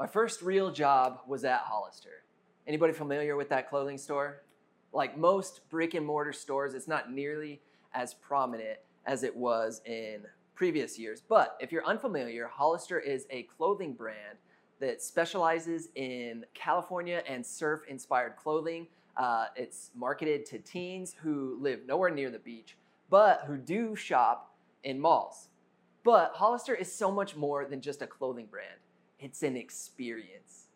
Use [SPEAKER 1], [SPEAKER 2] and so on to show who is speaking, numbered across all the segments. [SPEAKER 1] My first real job was at Hollister. Anybody familiar with that clothing store? Like most brick and mortar stores, it's not nearly as prominent as it was in previous years. But if you're unfamiliar, Hollister is a clothing brand that specializes in California and surf inspired clothing. Uh, it's marketed to teens who live nowhere near the beach, but who do shop in malls. But Hollister is so much more than just a clothing brand. It's an experience.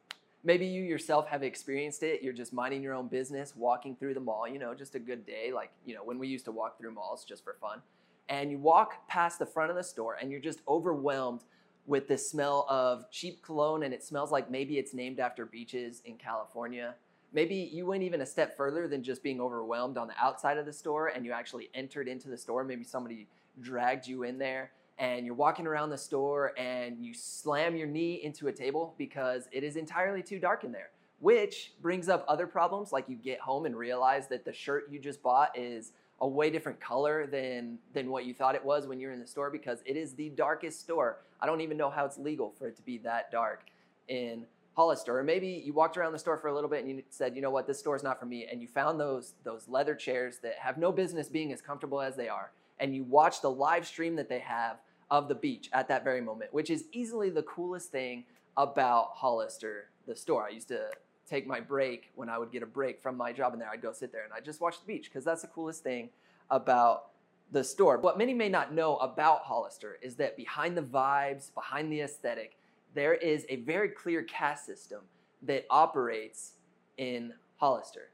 [SPEAKER 1] Maybe you yourself have experienced it. You're just minding your own business, walking through the mall, you know, just a good day, like, you know, when we used to walk through malls just for fun. And you walk past the front of the store and you're just overwhelmed with the smell of cheap cologne and it smells like maybe it's named after beaches in California. Maybe you went even a step further than just being overwhelmed on the outside of the store and you actually entered into the store. Maybe somebody dragged you in there and you're walking around the store and you slam your knee into a table because it is entirely too dark in there, which brings up other problems like you get home and realize that the shirt you just bought is a way different color than than what you thought it was when you were in the store because it is the darkest store. I don't even know how it's legal for it to be that dark in Hollister. Or maybe you walked around the store for a little bit and you said, you know what, this store is not for me, and you found those those leather chairs that have no business being as comfortable as they are and you watch the live stream that they have of the beach at that very moment, which is easily the coolest thing about Hollister, the store. I used to take my break when I would get a break from my job in there. I'd go sit there and I'd just watch the beach because that's the coolest thing about the store. What many may not know about Hollister is that behind the vibes, behind the aesthetic, there is a very clear caste system that operates in Hollister.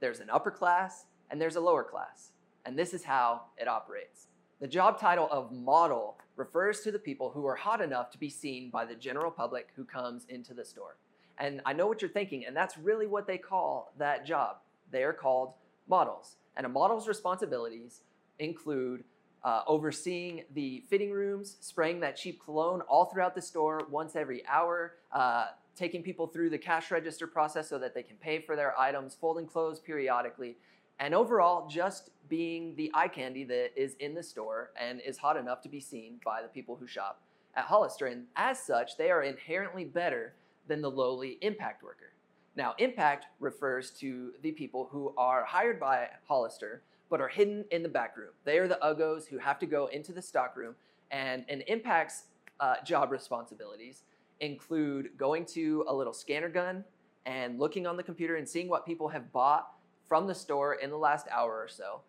[SPEAKER 1] There's an upper class and there's a lower class and this is how it operates. The job title of model refers to the people who are hot enough to be seen by the general public who comes into the store. And I know what you're thinking, and that's really what they call that job. They are called models. And a model's responsibilities include uh, overseeing the fitting rooms, spraying that cheap cologne all throughout the store once every hour, uh, taking people through the cash register process so that they can pay for their items, folding clothes periodically, and overall just being the eye candy that is in the store and is hot enough to be seen by the people who shop at Hollister. And as such, they are inherently better than the lowly impact worker. Now, impact refers to the people who are hired by Hollister but are hidden in the back room. They are the uggos who have to go into the stockroom, and an impact's uh, job responsibilities include going to a little scanner gun and looking on the computer and seeing what people have bought from the store in the last hour or so.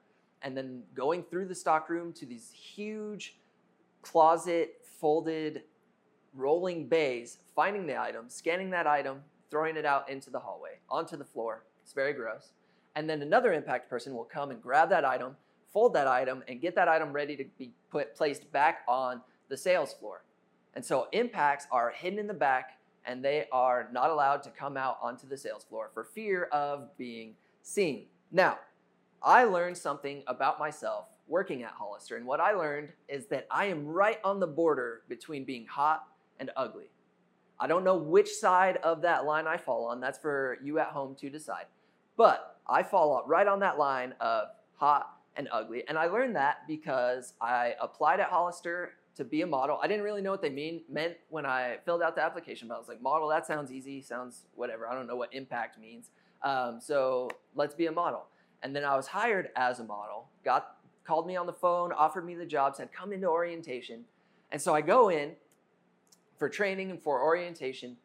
[SPEAKER 1] And then going through the stockroom to these huge closet folded rolling bays, finding the item, scanning that item, throwing it out into the hallway, onto the floor. It's very gross. And then another impact person will come and grab that item, fold that item, and get that item ready to be put placed back on the sales floor. And so impacts are hidden in the back and they are not allowed to come out onto the sales floor for fear of being seeing. Now, I learned something about myself working at Hollister, and what I learned is that I am right on the border between being hot and ugly. I don't know which side of that line I fall on. That's for you at home to decide. But I fall right on that line of hot and ugly. And I learned that because I applied at Hollister to be a model. I didn't really know what they mean meant when I filled out the application, but I was like, model, that sounds easy, sounds whatever. I don't know what impact means. Um, so let's be a model. And then I was hired as a model, got called me on the phone, offered me the job, said, come into orientation. And so I go in for training and for orientation.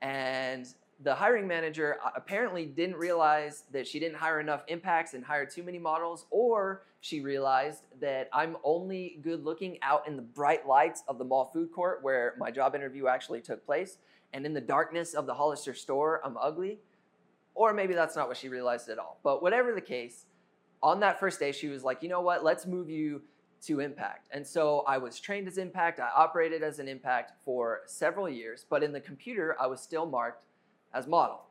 [SPEAKER 1] And the hiring manager uh, apparently didn't realize that she didn't hire enough impacts and hire too many models, or she realized that I'm only good looking out in the bright lights of the mall food court where my job interview actually took place. And in the darkness of the Hollister store, I'm ugly. Or maybe that's not what she realized at all. But whatever the case, on that first day, she was like, you know what, let's move you to impact. And so I was trained as impact, I operated as an impact for several years, but in the computer, I was still marked as model.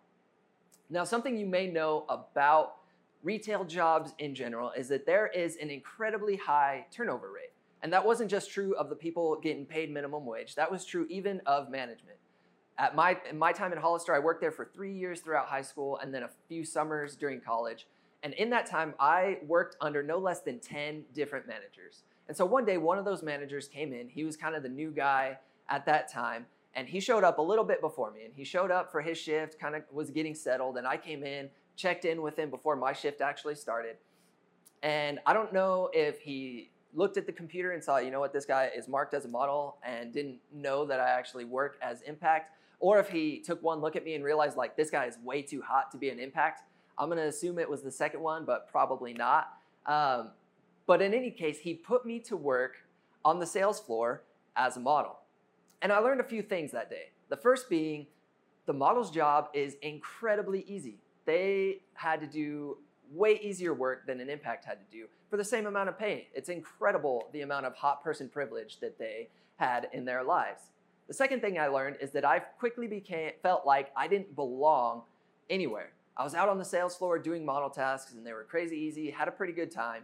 [SPEAKER 1] Now, something you may know about retail jobs in general is that there is an incredibly high turnover rate. And that wasn't just true of the people getting paid minimum wage, that was true even of management at my, my time at Hollister, I worked there for three years throughout high school and then a few summers during college. And in that time, I worked under no less than 10 different managers. And so one day, one of those managers came in. He was kind of the new guy at that time. And he showed up a little bit before me. And he showed up for his shift, kind of was getting settled. And I came in, checked in with him before my shift actually started. And I don't know if he looked at the computer and saw, you know what, this guy is marked as a model and didn't know that I actually work as Impact or if he took one look at me and realized like this guy is way too hot to be an impact, I'm gonna assume it was the second one, but probably not. Um, but in any case, he put me to work on the sales floor as a model. And I learned a few things that day. The first being the model's job is incredibly easy. They had to do way easier work than an impact had to do for the same amount of pay. It's incredible the amount of hot person privilege that they had in their lives. The second thing I learned is that I quickly became felt like I didn't belong anywhere. I was out on the sales floor doing model tasks and they were crazy easy, had a pretty good time,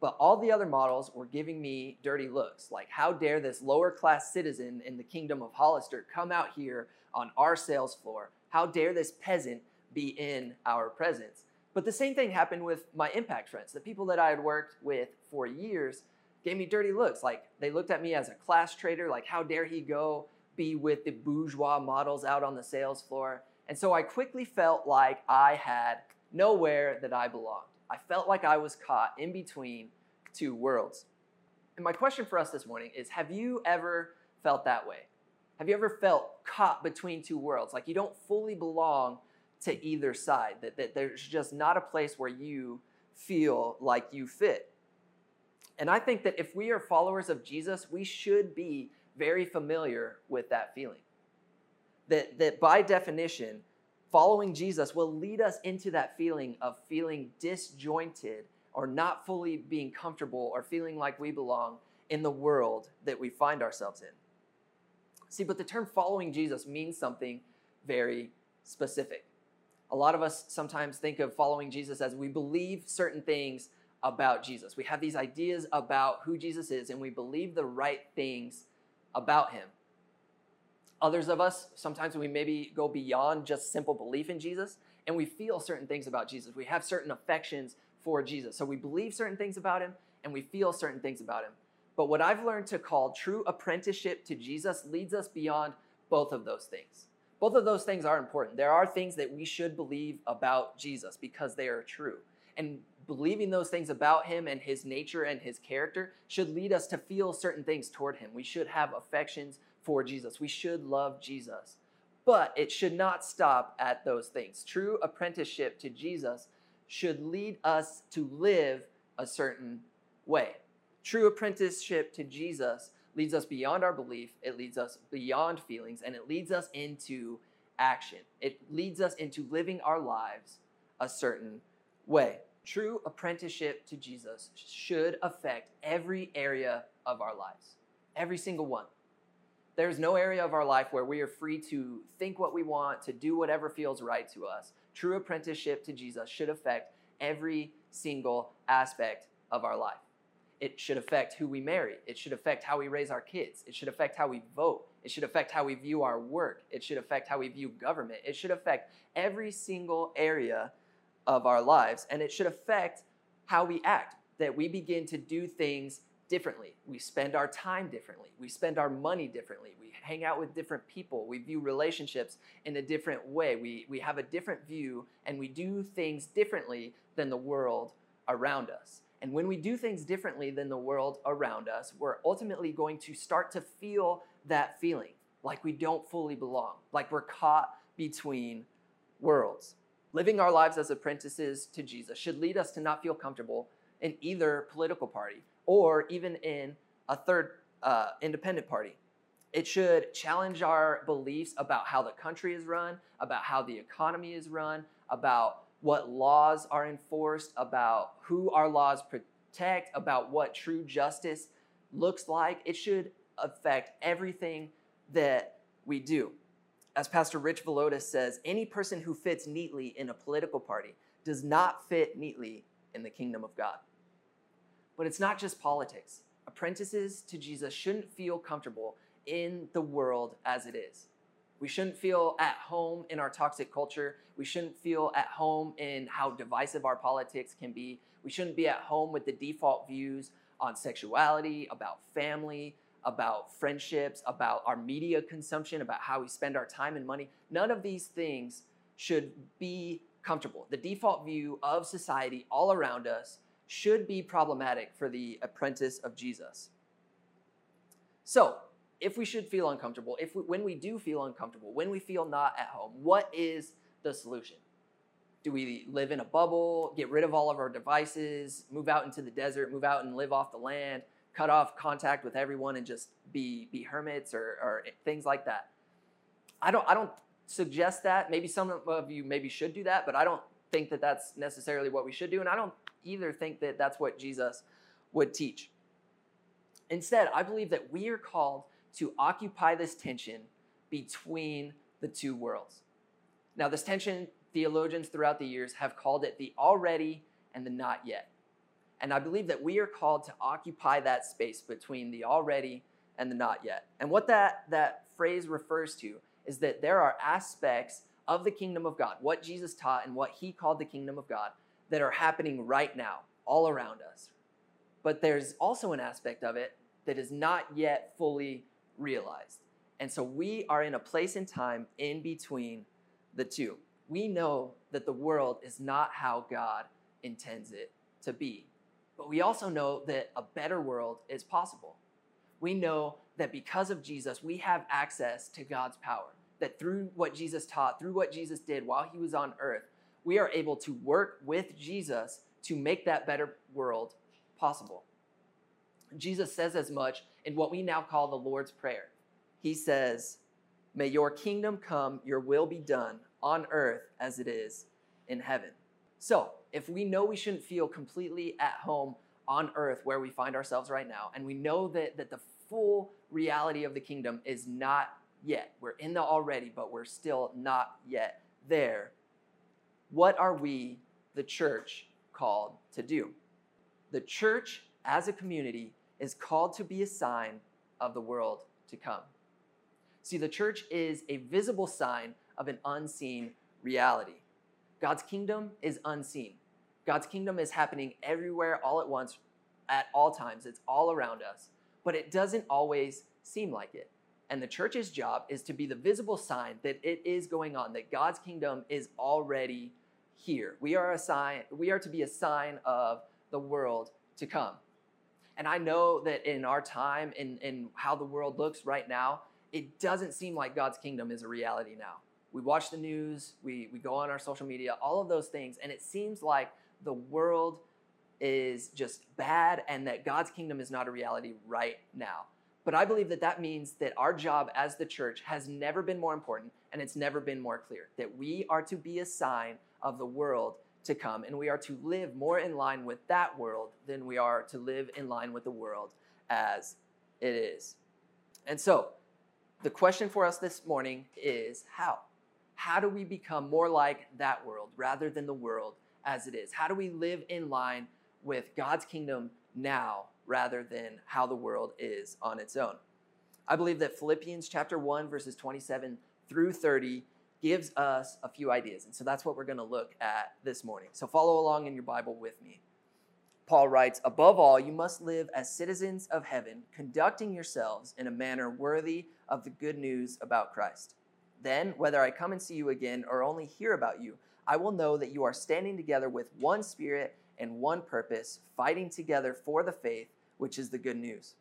[SPEAKER 1] but all the other models were giving me dirty looks. Like, how dare this lower class citizen in the kingdom of Hollister come out here on our sales floor? How dare this peasant be in our presence? But the same thing happened with my impact friends. The people that I had worked with for years gave me dirty looks. Like, they looked at me as a class traitor, like, how dare he go be with the bourgeois models out on the sales floor. And so I quickly felt like I had nowhere that I belonged. I felt like I was caught in between two worlds. And my question for us this morning is Have you ever felt that way? Have you ever felt caught between two worlds? Like you don't fully belong to either side, that, that there's just not a place where you feel like you fit. And I think that if we are followers of Jesus, we should be very familiar with that feeling. That, that by definition, following Jesus will lead us into that feeling of feeling disjointed or not fully being comfortable or feeling like we belong in the world that we find ourselves in. See, but the term following Jesus means something very specific. A lot of us sometimes think of following Jesus as we believe certain things about Jesus. We have these ideas about who Jesus is and we believe the right things about him. Others of us, sometimes we maybe go beyond just simple belief in Jesus and we feel certain things about Jesus. We have certain affections for Jesus. So we believe certain things about him and we feel certain things about him. But what I've learned to call true apprenticeship to Jesus leads us beyond both of those things. Both of those things are important. There are things that we should believe about Jesus because they are true. And believing those things about him and his nature and his character should lead us to feel certain things toward him. We should have affections for Jesus. We should love Jesus. But it should not stop at those things. True apprenticeship to Jesus should lead us to live a certain way. True apprenticeship to Jesus leads us beyond our belief, it leads us beyond feelings, and it leads us into action. It leads us into living our lives a certain way. True apprenticeship to Jesus should affect every area of our lives, every single one. There is no area of our life where we are free to think what we want, to do whatever feels right to us. True apprenticeship to Jesus should affect every single aspect of our life. It should affect who we marry. It should affect how we raise our kids. It should affect how we vote. It should affect how we view our work. It should affect how we view government. It should affect every single area of our lives. And it should affect how we act, that we begin to do things differently. We spend our time differently. We spend our money differently. We hang out with different people. We view relationships in a different way. We, we have a different view and we do things differently than the world around us. And when we do things differently than the world around us, we're ultimately going to start to feel that feeling like we don't fully belong, like we're caught between worlds living our lives as apprentices to Jesus should lead us to not feel comfortable in either political party or even in a third uh, independent party. It should challenge our beliefs about how the country is run, about how the economy is run, about what laws are enforced, about who our laws protect, about what true justice looks like. It should affect everything that we do. As Pastor Rich Villodas says, any person who fits neatly in a political party does not fit neatly in the kingdom of God. But it's not just politics. Apprentices to Jesus shouldn't feel comfortable in the world as it is. We shouldn't feel at home in our toxic culture. We shouldn't feel at home in how divisive our politics can be. We shouldn't be at home with the default views on sexuality, about family, about friendships, about our media consumption, about how we spend our time and money. None of these things should be comfortable. The default view of society all around us should be problematic for the apprentice of Jesus. So, if we should feel uncomfortable, if we, when we do feel uncomfortable, when we feel not at home, what is the solution? Do we live in a bubble, get rid of all of our devices, move out into the desert, move out and live off the land? cut off contact with everyone and just be be hermits or, or things like that. I don't I don't suggest that. Maybe some of you maybe should do that, but I don't think that that's necessarily what we should do, and I don't either think that that's what Jesus would teach. Instead, I believe that we are called to occupy this tension between the two worlds. Now, this tension theologians throughout the years have called it the already and the not yet. And I believe that we are called to occupy that space between the already and the not yet. And what that, that phrase refers to is that there are aspects of the kingdom of God, what Jesus taught and what he called the kingdom of God, that are happening right now, all around us. But there's also an aspect of it that is not yet fully realized. And so we are in a place and time in between the two. We know that the world is not how God intends it to be. But we also know that a better world is possible. We know that because of Jesus, we have access to God's power. That through what Jesus taught, through what Jesus did while he was on earth, we are able to work with Jesus to make that better world possible. Jesus says as much in what we now call the Lord's Prayer. He says, May your kingdom come, your will be done on earth as it is in heaven. So, if we know we shouldn't feel completely at home on earth where we find ourselves right now, and we know that, that the full reality of the kingdom is not yet, we're in the already, but we're still not yet there, what are we, the church, called to do? The church as a community is called to be a sign of the world to come. See, the church is a visible sign of an unseen reality. God's kingdom is unseen. God's kingdom is happening everywhere all at once, at all times. It's all around us, but it doesn't always seem like it. And the church's job is to be the visible sign that it is going on, that God's kingdom is already here. We are a sign, we are to be a sign of the world to come. And I know that in our time and in, in how the world looks right now, it doesn't seem like God's kingdom is a reality now. We watch the news, we, we go on our social media, all of those things, and it seems like the world is just bad and that God's kingdom is not a reality right now. But I believe that that means that our job as the church has never been more important and it's never been more clear that we are to be a sign of the world to come and we are to live more in line with that world than we are to live in line with the world as it is. And so, the question for us this morning is how? How do we become more like that world rather than the world as it is? How do we live in line with God's kingdom now rather than how the world is on its own? I believe that Philippians chapter 1 verses 27 through 30 gives us a few ideas. And so that's what we're going to look at this morning. So follow along in your Bible with me. Paul writes, Above all, you must live as citizens of heaven, conducting yourselves in a manner worthy of the good news about Christ. Then, whether I come and see you again or only hear about you, I will know that you are standing together with one spirit and one purpose, fighting together for the faith, which is the good news.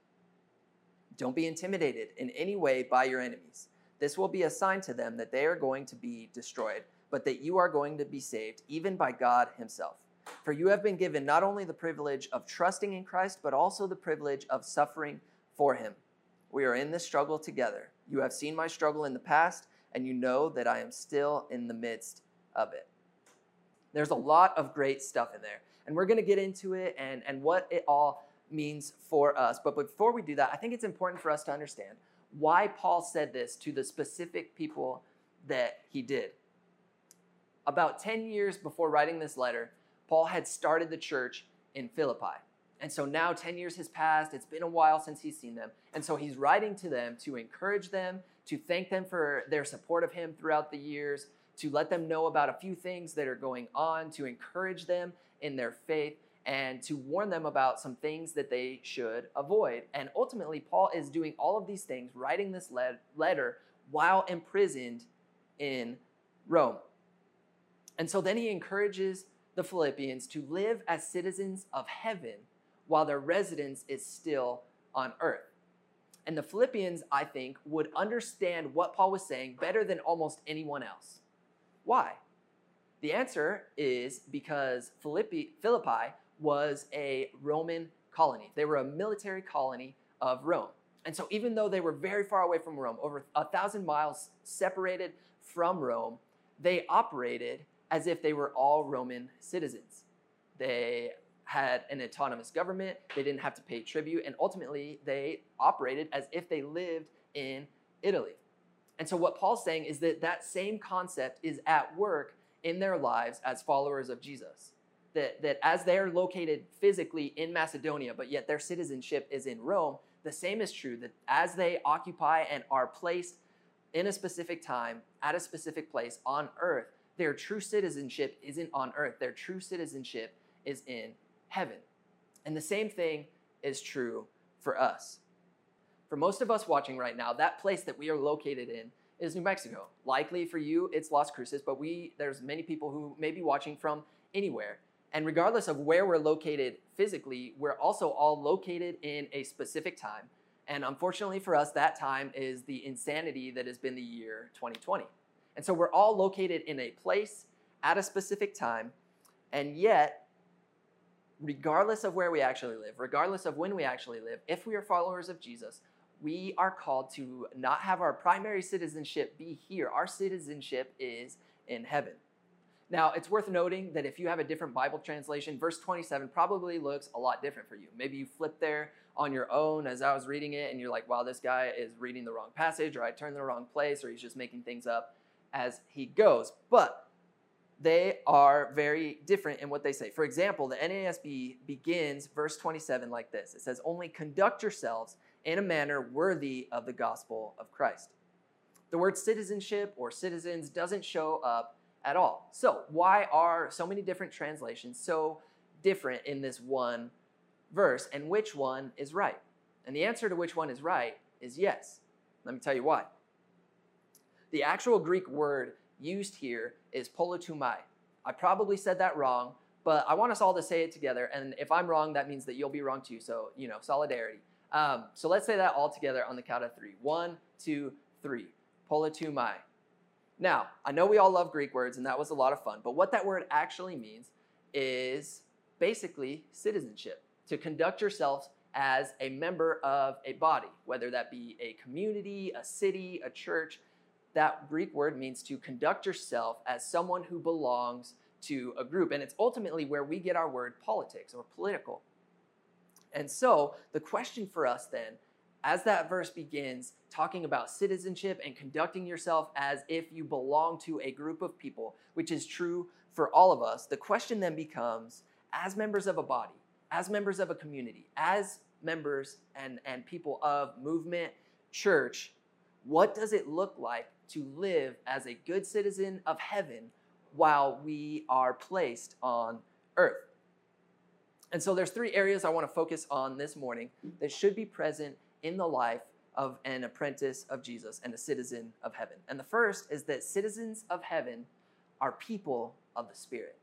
[SPEAKER 1] Don't be intimidated in any way by your enemies. This will be a sign to them that they are going to be destroyed, but that you are going to be saved, even by God Himself. For you have been given not only the privilege of trusting in Christ, but also the privilege of suffering for Him. We are in this struggle together. You have seen my struggle in the past, and you know that I am still in the midst of it. There's a lot of great stuff in there. And we're going to get into it and, and what it all means for us. But before we do that, I think it's important for us to understand why Paul said this to the specific people that he did. About 10 years before writing this letter, Paul had started the church in Philippi. And so now 10 years has passed. It's been a while since he's seen them. And so he's writing to them to encourage them, to thank them for their support of him throughout the years, to let them know about a few things that are going on, to encourage them in their faith, and to warn them about some things that they should avoid. And ultimately, Paul is doing all of these things, writing this letter while imprisoned in Rome. And so then he encourages the Philippians to live as citizens of heaven while their residence is still on earth. And the Philippians, I think, would understand what Paul was saying better than almost anyone else. Why? The answer is because Philippi, Philippi was a Roman colony. They were a military colony of Rome. And so, even though they were very far away from Rome, over a thousand miles separated from Rome, they operated as if they were all Roman citizens. They had an autonomous government, they didn't have to pay tribute, and ultimately they operated as if they lived in Italy. And so, what Paul's saying is that that same concept is at work in their lives as followers of Jesus. That, that as they are located physically in Macedonia, but yet their citizenship is in Rome, the same is true that as they occupy and are placed in a specific time, at a specific place on earth, their true citizenship isn't on earth. Their true citizenship is in heaven. And the same thing is true for us. For most of us watching right now, that place that we are located in is New Mexico. Likely for you, it's Las Cruces, but we there's many people who may be watching from anywhere. And regardless of where we're located physically, we're also all located in a specific time. And unfortunately for us, that time is the insanity that has been the year 2020. And so we're all located in a place at a specific time. And yet, regardless of where we actually live, regardless of when we actually live, if we are followers of Jesus, we are called to not have our primary citizenship be here. Our citizenship is in heaven. Now, it's worth noting that if you have a different Bible translation, verse 27 probably looks a lot different for you. Maybe you flip there on your own as I was reading it and you're like, wow, this guy is reading the wrong passage, or I turned the wrong place, or he's just making things up as he goes. But they are very different in what they say. For example, the NASB begins verse 27 like this it says, Only conduct yourselves in a manner worthy of the gospel of Christ. The word citizenship or citizens doesn't show up at all. So, why are so many different translations so different in this one verse, and which one is right? And the answer to which one is right is yes. Let me tell you why. The actual Greek word used here is polotumai. I probably said that wrong, but I want us all to say it together. And if I'm wrong, that means that you'll be wrong too. So, you know, solidarity. Um, so let's say that all together on the count of three. One, two, three. Politumai. Now, I know we all love Greek words, and that was a lot of fun, but what that word actually means is basically citizenship, to conduct yourself as a member of a body, whether that be a community, a city, a church. That Greek word means to conduct yourself as someone who belongs to a group. And it's ultimately where we get our word politics or political. And so the question for us then, as that verse begins talking about citizenship and conducting yourself as if you belong to a group of people, which is true for all of us, the question then becomes as members of a body, as members of a community, as members and, and people of movement, church, what does it look like to live as a good citizen of heaven while we are placed on earth? And so there's three areas I want to focus on this morning that should be present in the life of an apprentice of Jesus and a citizen of heaven. And the first is that citizens of heaven are people of the Spirit.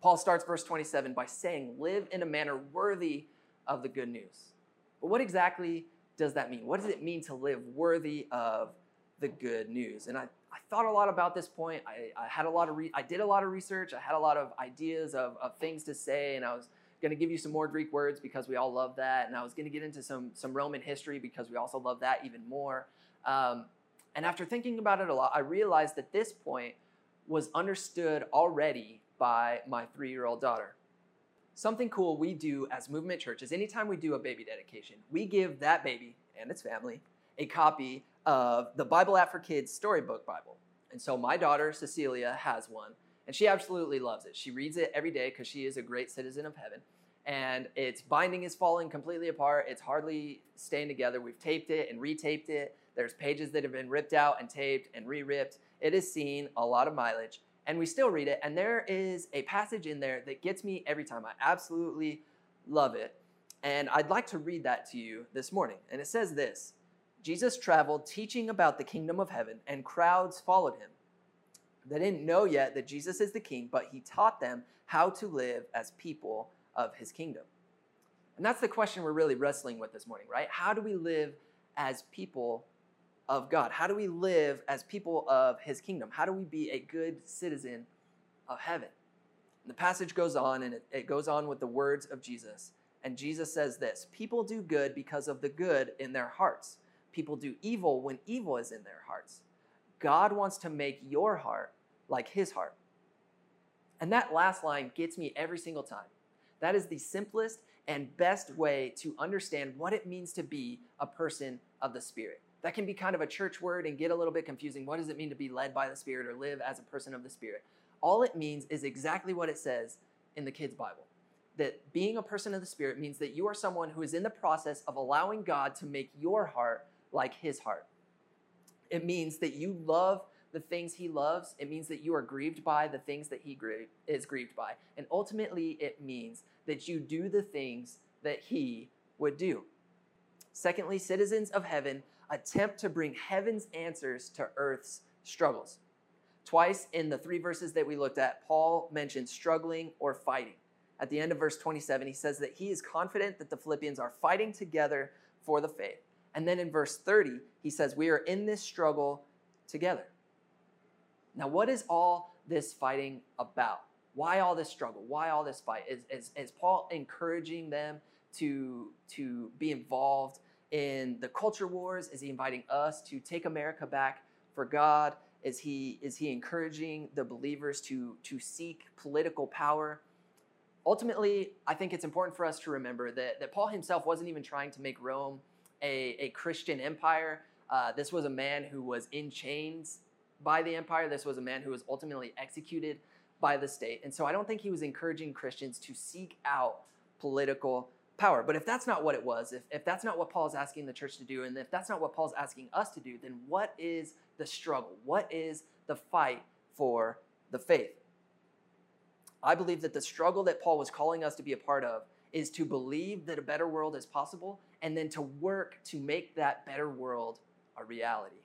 [SPEAKER 1] Paul starts verse 27 by saying, Live in a manner worthy of the good news. But what exactly does that mean? What does it mean to live worthy of the good news? And I, I thought a lot about this point. I, I had a lot of, I did a lot of research. I had a lot of ideas of, of things to say, and I was going to give you some more Greek words because we all love that, and I was going to get into some some Roman history because we also love that even more. Um, and after thinking about it a lot, I realized that this point was understood already by my three year old daughter. Something cool we do as Movement Church is anytime we do a baby dedication, we give that baby and its family a copy of the Bible App for Kids Storybook Bible. And so my daughter, Cecilia, has one, and she absolutely loves it. She reads it every day because she is a great citizen of heaven. And its binding is falling completely apart. It's hardly staying together. We've taped it and retaped it. There's pages that have been ripped out and taped and re ripped. It has seen a lot of mileage, and we still read it. And there is a passage in there that gets me every time. I absolutely love it. And I'd like to read that to you this morning. And it says this Jesus traveled teaching about the kingdom of heaven, and crowds followed him. They didn't know yet that Jesus is the king, but he taught them how to live as people of his kingdom. And that's the question we're really wrestling with this morning, right? How do we live as people of God? How do we live as people of his kingdom? How do we be a good citizen of heaven? And the passage goes on, and it, it goes on with the words of Jesus. And Jesus says this People do good because of the good in their hearts people do evil when evil is in their hearts. God wants to make your heart like his heart. And that last line gets me every single time. That is the simplest and best way to understand what it means to be a person of the Spirit. That can be kind of a church word and get a little bit confusing. What does it mean to be led by the Spirit or live as a person of the Spirit? All it means is exactly what it says in the kids' Bible that being a person of the Spirit means that you are someone who is in the process of allowing God to make your heart like his heart. It means that you love the things he loves. It means that you are grieved by the things that he gr- is grieved by. And ultimately, it means that you do the things that he would do. Secondly, citizens of heaven attempt to bring heaven's answers to earth's struggles. Twice in the three verses that we looked at, Paul mentions struggling or fighting. At the end of verse 27, he says that he is confident that the Philippians are fighting together for the faith and then in verse 30, he says, We are in this struggle together. Now, what is all this fighting about? Why all this struggle? Why all this fight? Is, is, is Paul encouraging them to, to be involved in the culture wars? Is he inviting us to take America back for God? Is he, is he encouraging the believers to, to seek political power? Ultimately, I think it's important for us to remember that, that Paul himself wasn't even trying to make Rome a, a Christian empire. Uh, this was a man who was in chains by the empire. This was a man who was ultimately executed by the state. And so I don't think he was encouraging Christians to seek out political power. But if that's not what it was, if, if that's not what Paul's asking the church to do, and if that's not what Paul's asking us to do, then what is the struggle? What is the fight for the faith? I believe that the struggle that Paul was calling us to be a part of is to believe that a better world is possible and then to work to make that better world a reality.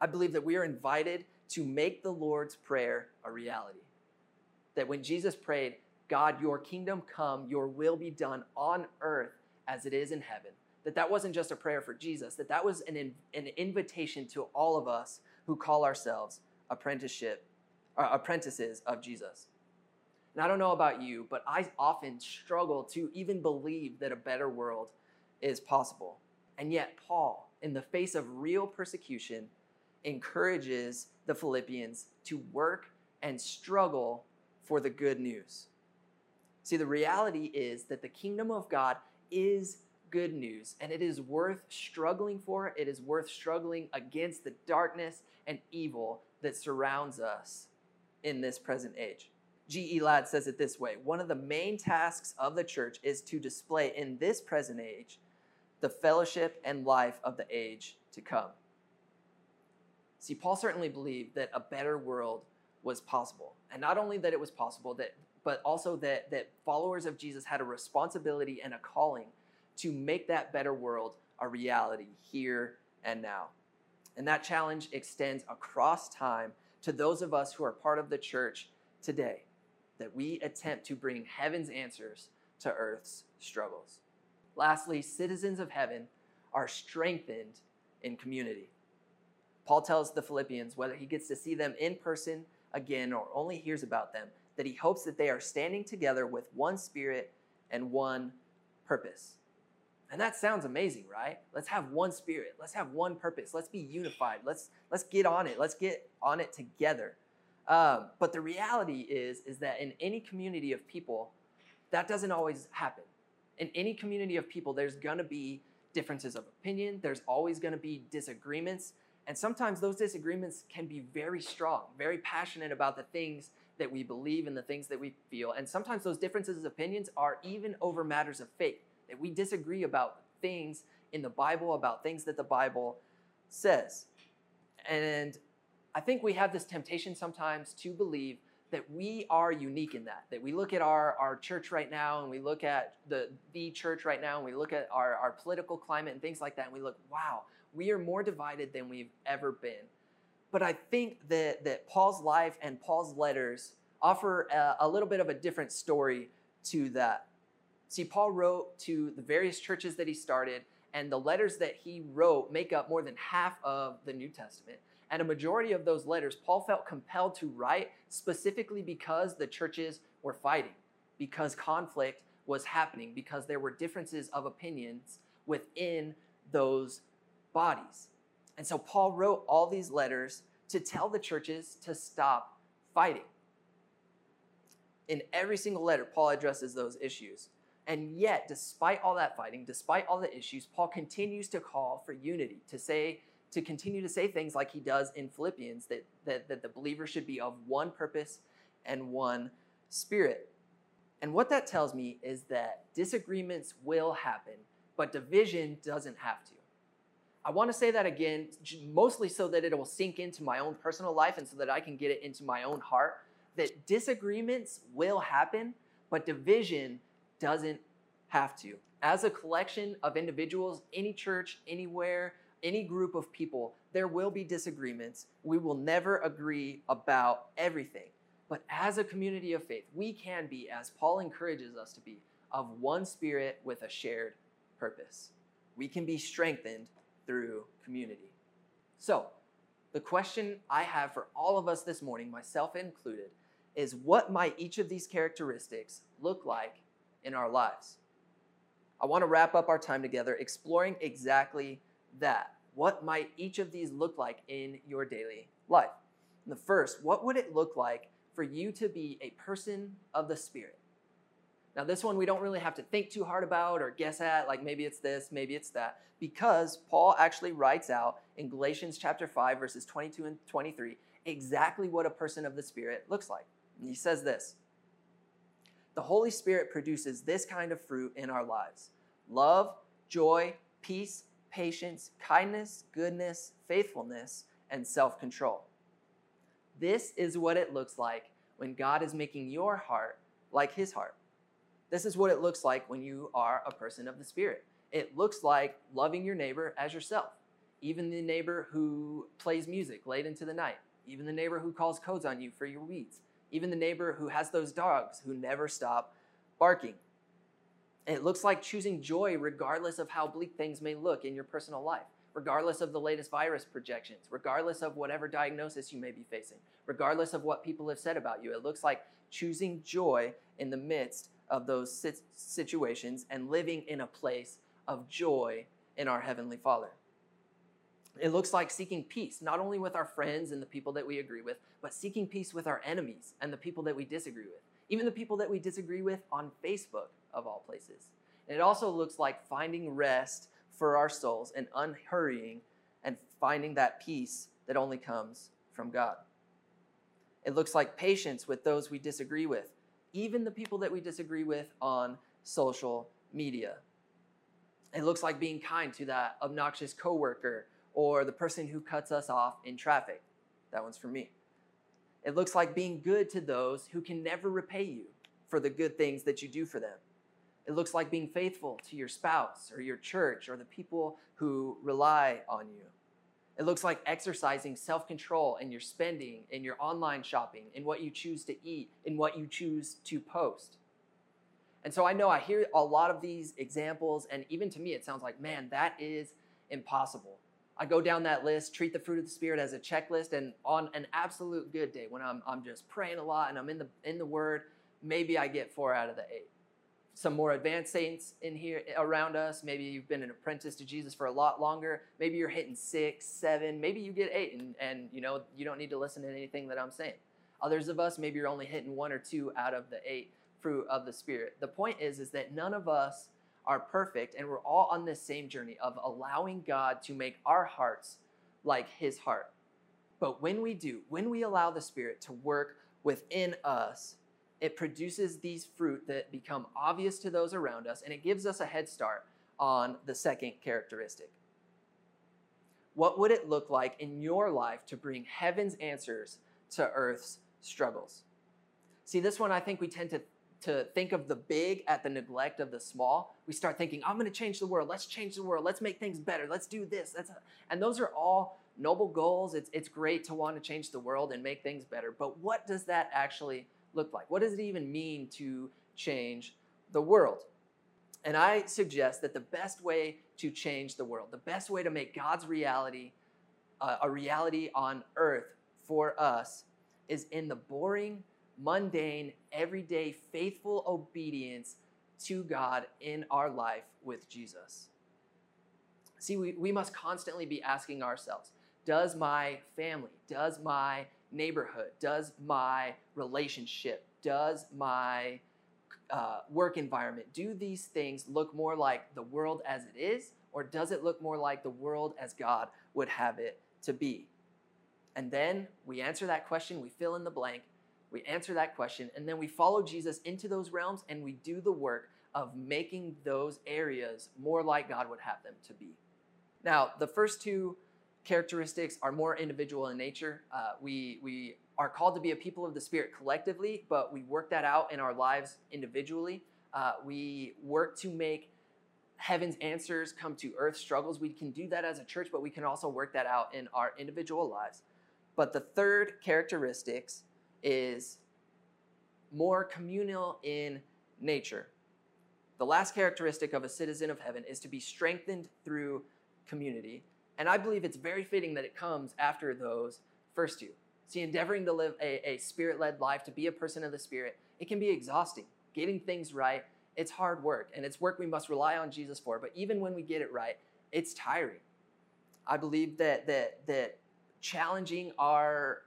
[SPEAKER 1] I believe that we are invited to make the Lord's Prayer a reality. That when Jesus prayed, God, your kingdom come, your will be done on earth as it is in heaven, that that wasn't just a prayer for Jesus, that that was an, in, an invitation to all of us who call ourselves apprenticeship, uh, apprentices of Jesus. And I don't know about you, but I often struggle to even believe that a better world is possible. And yet, Paul, in the face of real persecution, encourages the Philippians to work and struggle for the good news. See, the reality is that the kingdom of God is good news and it is worth struggling for. It is worth struggling against the darkness and evil that surrounds us in this present age. G.E. Ladd says it this way One of the main tasks of the church is to display in this present age the fellowship and life of the age to come. See, Paul certainly believed that a better world was possible. And not only that it was possible, that, but also that, that followers of Jesus had a responsibility and a calling to make that better world a reality here and now. And that challenge extends across time to those of us who are part of the church today, that we attempt to bring heaven's answers to earth's struggles. Lastly, citizens of heaven are strengthened in community. Paul tells the Philippians, whether he gets to see them in person again or only hears about them, that he hopes that they are standing together with one spirit and one purpose. And that sounds amazing, right? Let's have one spirit. Let's have one purpose. Let's be unified. Let's let's get on it. Let's get on it together. Um, but the reality is is that in any community of people, that doesn't always happen in any community of people, there's going to be differences of opinion, there's always going to be disagreements. And sometimes those disagreements can be very strong, very passionate about the things that we believe and the things that we feel. And sometimes those differences of opinions are even over matters of faith, that we disagree about things in the Bible, about things that the Bible says. And I think we have this temptation sometimes to believe that we are unique in that that we look at our, our church right now and we look at the the church right now and we look at our, our political climate and things like that and we look wow we are more divided than we've ever been but i think that that paul's life and paul's letters offer a, a little bit of a different story to that see paul wrote to the various churches that he started and the letters that he wrote make up more than half of the new testament and a majority of those letters Paul felt compelled to write specifically because the churches were fighting, because conflict was happening, because there were differences of opinions within those bodies. And so Paul wrote all these letters to tell the churches to stop fighting. In every single letter, Paul addresses those issues. And yet, despite all that fighting, despite all the issues, Paul continues to call for unity, to say to continue to say things like he does in Philippians that, that, that the believer should be of one purpose and one spirit. And what that tells me is that disagreements will happen, but division doesn't have to. I want to say that again, mostly so that it will sink into my own personal life and so that I can get it into my own heart that disagreements will happen, but division doesn't have to. As a collection of individuals, any church, anywhere, any group of people, there will be disagreements. We will never agree about everything. But as a community of faith, we can be, as Paul encourages us to be, of one spirit with a shared purpose. We can be strengthened through community. So, the question I have for all of us this morning, myself included, is what might each of these characteristics look like in our lives? I want to wrap up our time together exploring exactly that. What might each of these look like in your daily life? And the first, what would it look like for you to be a person of the Spirit? Now, this one we don't really have to think too hard about or guess at, like maybe it's this, maybe it's that, because Paul actually writes out in Galatians chapter 5, verses 22 and 23, exactly what a person of the Spirit looks like. And he says this The Holy Spirit produces this kind of fruit in our lives love, joy, peace, patience, kindness, goodness, faithfulness, and self control. This is what it looks like when God is making your heart like his heart. This is what it looks like when you are a person of the Spirit. It looks like loving your neighbor as yourself, even the neighbor who plays music late into the night, even the neighbor who calls codes on you for your weeds, even the neighbor who has those dogs who never stop barking. It looks like choosing joy regardless of how bleak things may look in your personal life, regardless of the latest virus projections, regardless of whatever diagnosis you may be facing, regardless of what people have said about you. It looks like choosing joy in the midst of those situations and living in a place of joy in our Heavenly Father. It looks like seeking peace, not only with our friends and the people that we agree with, but seeking peace with our enemies and the people that we disagree with, even the people that we disagree with on Facebook of all places. And it also looks like finding rest for our souls and unhurrying and finding that peace that only comes from God. It looks like patience with those we disagree with, even the people that we disagree with on social media. It looks like being kind to that obnoxious coworker or the person who cuts us off in traffic. That one's for me. It looks like being good to those who can never repay you for the good things that you do for them. It looks like being faithful to your spouse or your church or the people who rely on you. It looks like exercising self control in your spending, in your online shopping, in what you choose to eat, in what you choose to post. And so I know I hear a lot of these examples, and even to me, it sounds like, man, that is impossible. I go down that list, treat the fruit of the Spirit as a checklist, and on an absolute good day, when I'm, I'm just praying a lot and I'm in the, in the Word, maybe I get four out of the eight some more advanced saints in here eh, around us. Maybe you've been an apprentice to Jesus for a lot longer. Maybe you're hitting six, seven, maybe you get eight, and, and you know, you don't need to listen to anything that I'm saying. Others of us, maybe you're only hitting one or two out of the eight fruit of the spirit. The point is, is that none of us are perfect, and we're all on this same journey of allowing God to make our hearts like his heart. But when we do, when we allow the Spirit to work within us, it produces these fruit that become obvious to those around us, and it gives us a head start on the second characteristic. What would it look like in your life to bring heaven's answers to earth's struggles? See, this one I think we tend to, to think of the big at the neglect of the small. We start thinking, I'm going to change the world. Let's change the world. Let's make things better. Let's do this. And those are all noble goals. It's, it's great to want to change the world and make things better. But what does that actually look like? What does it even mean to change the world? And I suggest that the best way to change the world, the best way to make God's reality uh, a reality on earth for us, is in the boring, mundane, everyday, faithful obedience to God in our life with Jesus. See, we, we must constantly be asking ourselves Does my family, does my neighborhood? Does my relationship? Does my uh, work environment? Do these things look more like the world as it is, or does it look more like the world as God would have it to be? And then we answer that question, we fill in the blank, we answer that question, and then we follow Jesus into those realms and we do the work of making those areas more like God would have them to be. Now, the first two characteristics are more individual in nature. Uh, we, we are called to be a people of the Spirit collectively, but we work that out in our lives individually. Uh, we work to make heaven's answers come to earth struggles. We can do that as a church, but we can also work that out in our individual lives. But the third characteristics is more communal in nature. The last characteristic of a citizen of heaven is to be strengthened through community. And I believe it's very fitting that it comes after those first two. See, endeavoring to live a, a spirit led life, to be a person of the spirit, it can be exhausting. Getting things right, it's hard work, and it's work we must rely on Jesus for. But even when we get it right, it's tiring. I believe that, that, that challenging our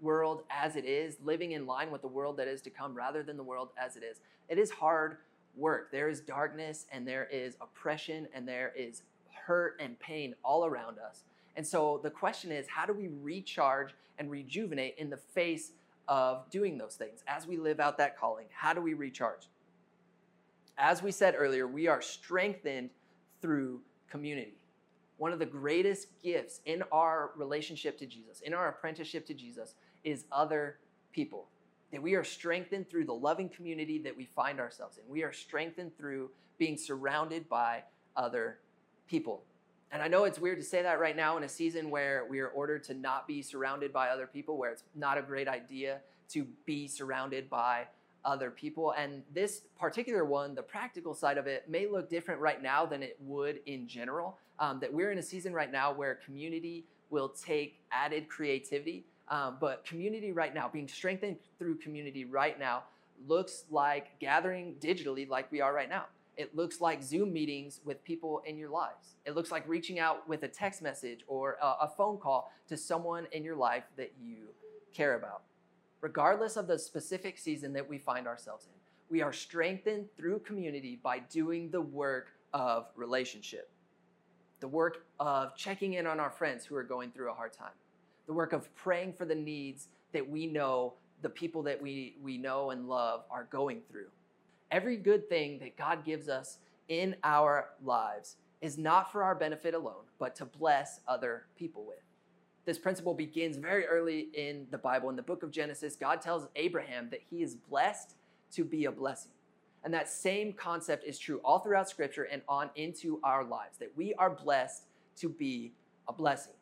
[SPEAKER 1] world as it is, living in line with the world that is to come rather than the world as it is, it is hard work. There is darkness and there is oppression and there is hurt and pain all around us. And so the question is, how do we recharge and rejuvenate in the face of doing those things? As we live out that calling, how do we recharge? As we said earlier, we are strengthened through community. One of the greatest gifts in our relationship to Jesus, in our apprenticeship to Jesus, is other people. That we are strengthened through the loving community that we find ourselves in. We are strengthened through being surrounded by other people. And I know it's weird to say that right now in a season where we are ordered to not be surrounded by other people, where it's not a great idea to be surrounded by other people. And this particular one, the practical side of it, may look different right now than it would in general. Um, that we're in a season right now where community will take added creativity. Um, but community right now, being strengthened through community right now, looks like gathering digitally like we are right now. It looks like Zoom meetings with people in your lives. It looks like reaching out with a text message or a, phone call to someone in your life that you care about. Regardless of the specific season that we find ourselves in, we are strengthened through community by doing the work of relationship, the work of checking in on our friends who are going through a hard time, the work of praying for the needs that we know the people that we, we know and love are going through every good thing that God gives us in our lives is not for our benefit alone, but to bless other people with. This principle begins very early in the Bible. In the book of Genesis, God tells Abraham that he is blessed to be a blessing. And that same concept is true all throughout Scripture and on into our lives, that we are blessed to be a blessing.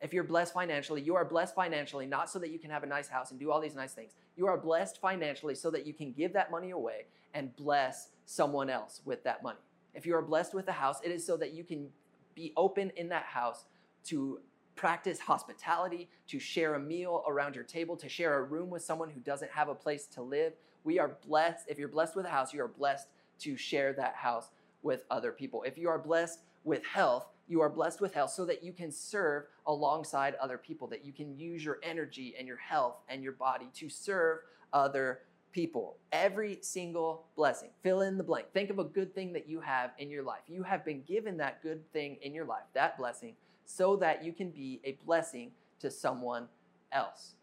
[SPEAKER 1] If you're blessed financially, you are blessed financially not so that you can have a nice house and do all these nice things. You are blessed financially so that you can give that money away and bless someone else with that money. If you are blessed with a house, it is so that you can be open in that house to practice hospitality, to share a meal around your table, to share a room with someone who doesn't have a place to live. We are blessed. If you're blessed with a house, you are blessed to share that house with other people. If you are blessed with health, you are blessed with health so that you can serve alongside other people, that you can use your energy and your health and your body to serve other people every single blessing. Fill in the blank. Think of a good thing that you have in your life. You have been given that good thing in your life, that blessing, so that you can be a blessing to someone else.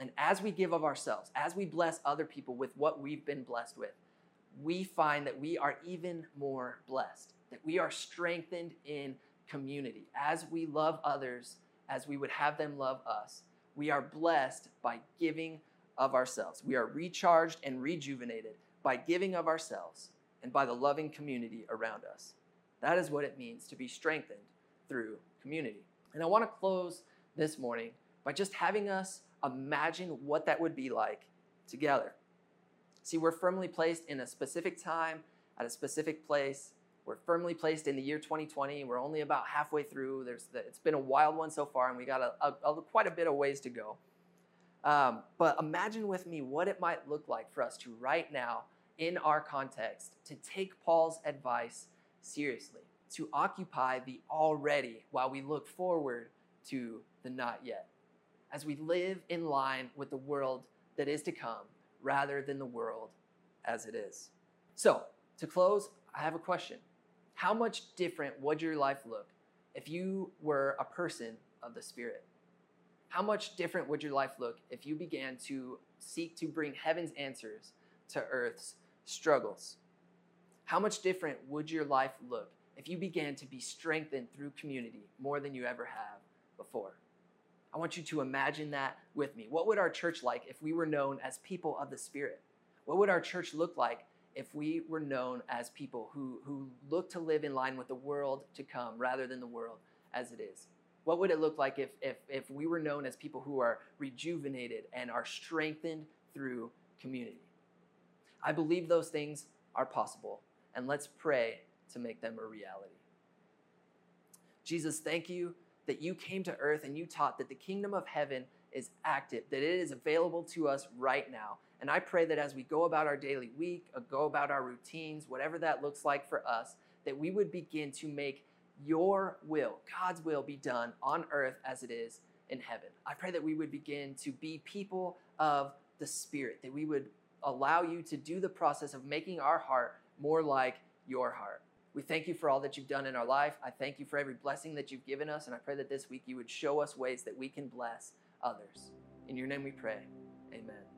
[SPEAKER 1] And as we give of ourselves, as we bless other people with what we've been blessed with, we find that we are even more blessed, that we are strengthened in community. As we love others, as we would have them love us, we are blessed by giving of ourselves. We are recharged and rejuvenated by giving of ourselves and by the loving community around us. That is what it means to be strengthened through community. And I want to close this morning by just having us imagine what that would be like together. See, we're firmly placed in a specific time at a specific place. We're firmly placed in the year 2020. We're only about halfway through. The, it's been a wild one so far, and we got a, a, a, quite a bit of ways to go. Um, but imagine with me what it might look like for us to right now, in our context, to take Paul's advice seriously, to occupy the already while we look forward to the not yet, as we live in line with the world that is to come rather than the world as it is. So, to close, I have a question. How much different would your life look if you were a person of the Spirit? How much different would your life look if you began to seek to bring heaven's answers to earth's struggles? How much different would your life look if you began to be strengthened through community more than you ever have before? I want you to imagine that with me. What would our church like if we were known as people of the Spirit? What would our church look like if we were known as people who, who look to live in line with the world to come rather than the world as it is? What would it look like if, if, if we were known as people who are rejuvenated and are strengthened through community? I believe those things are possible, and let's pray to make them a reality. Jesus, thank you that you came to earth and you taught that the kingdom of heaven is active, that it is available to us right now. And I pray that as we go about our daily week, go about our routines, whatever that looks like for us, that we would begin to make your will, God's will, be done on earth as it is in heaven. I pray that we would begin to be people of the Spirit, that we would allow you to do the process of making our heart more like your heart. We thank you for all that you've done in our life. I thank you for every blessing that you've given us. And I pray that this week you would show us ways that we can bless others. In your name we pray. Amen.